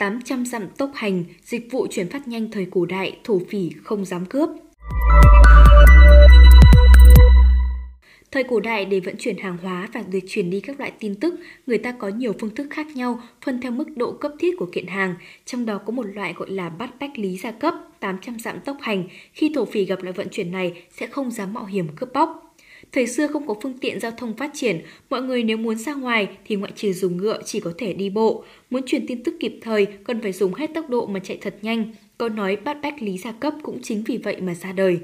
800 dặm tốc hành, dịch vụ chuyển phát nhanh thời cổ đại, thổ phỉ không dám cướp. Thời cổ đại để vận chuyển hàng hóa và việc chuyển đi các loại tin tức, người ta có nhiều phương thức khác nhau, phân theo mức độ cấp thiết của kiện hàng. Trong đó có một loại gọi là bắt bách lý gia cấp, 800 dặm tốc hành. Khi thổ phỉ gặp loại vận chuyển này sẽ không dám mạo hiểm cướp bóc. Thời xưa không có phương tiện giao thông phát triển, mọi người nếu muốn ra ngoài thì ngoại trừ dùng ngựa chỉ có thể đi bộ. Muốn truyền tin tức kịp thời cần phải dùng hết tốc độ mà chạy thật nhanh. Câu nói bát bách lý gia cấp cũng chính vì vậy mà ra đời.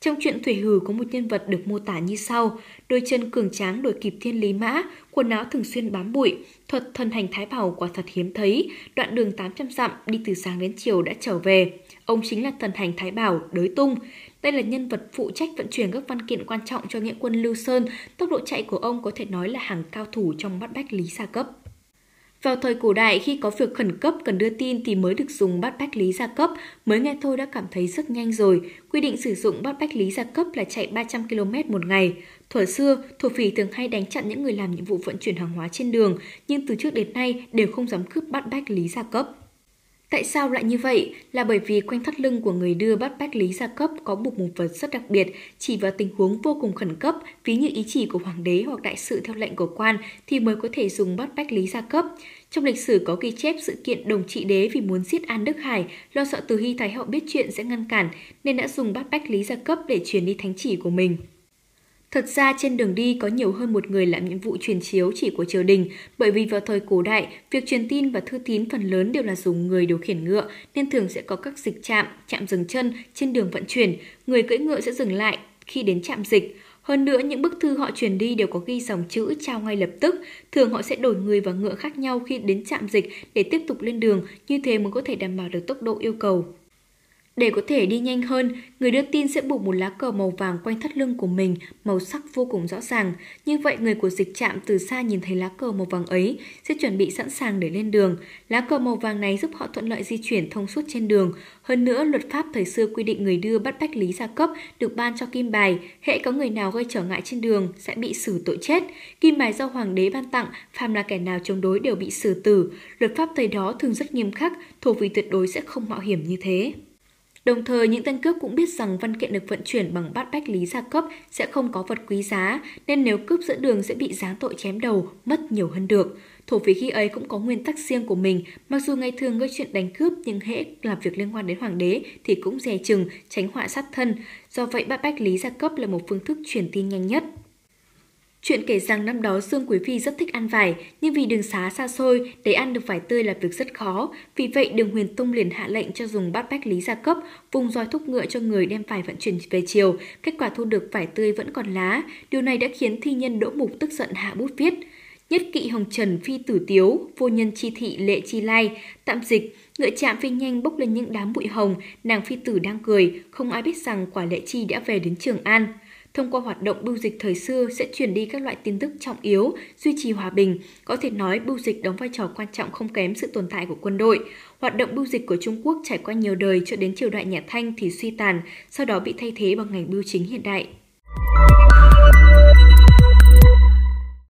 Trong truyện Thủy Hử có một nhân vật được mô tả như sau. Đôi chân cường tráng đổi kịp thiên lý mã, quần áo thường xuyên bám bụi, thuật thần hành thái bảo quả thật hiếm thấy, đoạn đường 800 dặm đi từ sáng đến chiều đã trở về. Ông chính là thần hành thái bảo, đới tung. Đây là nhân vật phụ trách vận chuyển các văn kiện quan trọng cho nghĩa quân Lưu Sơn, tốc độ chạy của ông có thể nói là hàng cao thủ trong bắt bách lý gia cấp. Vào thời cổ đại, khi có việc khẩn cấp cần đưa tin thì mới được dùng bát bách lý gia cấp, mới nghe thôi đã cảm thấy rất nhanh rồi. Quy định sử dụng bát bách lý gia cấp là chạy 300 km một ngày. Thuở xưa, thổ phỉ thường hay đánh chặn những người làm nhiệm vụ vận chuyển hàng hóa trên đường, nhưng từ trước đến nay đều không dám cướp bát bách lý gia cấp. Tại sao lại như vậy? Là bởi vì quanh thắt lưng của người đưa bắt bách lý gia cấp có buộc một vật rất đặc biệt, chỉ vào tình huống vô cùng khẩn cấp, ví như ý chỉ của hoàng đế hoặc đại sự theo lệnh của quan thì mới có thể dùng bắt bách lý gia cấp. Trong lịch sử có ghi chép sự kiện đồng trị đế vì muốn giết An Đức Hải, lo sợ Từ Hy Thái Hậu biết chuyện sẽ ngăn cản, nên đã dùng bắt bách lý gia cấp để truyền đi thánh chỉ của mình. Thật ra trên đường đi có nhiều hơn một người làm nhiệm vụ truyền chiếu chỉ của triều đình, bởi vì vào thời cổ đại, việc truyền tin và thư tín phần lớn đều là dùng người điều khiển ngựa, nên thường sẽ có các dịch trạm, trạm dừng chân trên đường vận chuyển, người cưỡi ngựa sẽ dừng lại khi đến trạm dịch. Hơn nữa, những bức thư họ truyền đi đều có ghi dòng chữ trao ngay lập tức. Thường họ sẽ đổi người và ngựa khác nhau khi đến trạm dịch để tiếp tục lên đường, như thế mới có thể đảm bảo được tốc độ yêu cầu. Để có thể đi nhanh hơn, người đưa tin sẽ buộc một lá cờ màu vàng quanh thắt lưng của mình, màu sắc vô cùng rõ ràng. Như vậy, người của dịch trạm từ xa nhìn thấy lá cờ màu vàng ấy sẽ chuẩn bị sẵn sàng để lên đường. Lá cờ màu vàng này giúp họ thuận lợi di chuyển thông suốt trên đường. Hơn nữa, luật pháp thời xưa quy định người đưa bắt bách lý gia cấp được ban cho kim bài. Hệ có người nào gây trở ngại trên đường sẽ bị xử tội chết. Kim bài do hoàng đế ban tặng, phàm là kẻ nào chống đối đều bị xử tử. Luật pháp thời đó thường rất nghiêm khắc, thổ vị tuyệt đối sẽ không mạo hiểm như thế. Đồng thời, những tên cướp cũng biết rằng văn kiện được vận chuyển bằng bát bách lý gia cấp sẽ không có vật quý giá, nên nếu cướp giữa đường sẽ bị giáng tội chém đầu, mất nhiều hơn được. Thổ phỉ khi ấy cũng có nguyên tắc riêng của mình, mặc dù ngày thường gây chuyện đánh cướp nhưng hễ làm việc liên quan đến hoàng đế thì cũng dè chừng, tránh họa sát thân. Do vậy, bát bách lý gia cấp là một phương thức truyền tin nhanh nhất. Chuyện kể rằng năm đó Dương Quý Phi rất thích ăn vải, nhưng vì đường xá xa xôi, để ăn được vải tươi là việc rất khó. Vì vậy, đường huyền tung liền hạ lệnh cho dùng bát bách lý gia cấp, vùng roi thúc ngựa cho người đem vải vận chuyển về chiều. Kết quả thu được vải tươi vẫn còn lá. Điều này đã khiến thi nhân Đỗ Mục tức giận hạ bút viết. Nhất kỵ hồng trần phi tử tiếu, vô nhân chi thị lệ chi lai, tạm dịch, ngựa chạm phi nhanh bốc lên những đám bụi hồng, nàng phi tử đang cười, không ai biết rằng quả lệ chi đã về đến Trường An. Thông qua hoạt động bưu dịch thời xưa sẽ truyền đi các loại tin tức trọng yếu, duy trì hòa bình. Có thể nói bưu dịch đóng vai trò quan trọng không kém sự tồn tại của quân đội. Hoạt động bưu dịch của Trung Quốc trải qua nhiều đời cho đến triều đại nhà Thanh thì suy tàn, sau đó bị thay thế bằng ngành bưu chính hiện đại.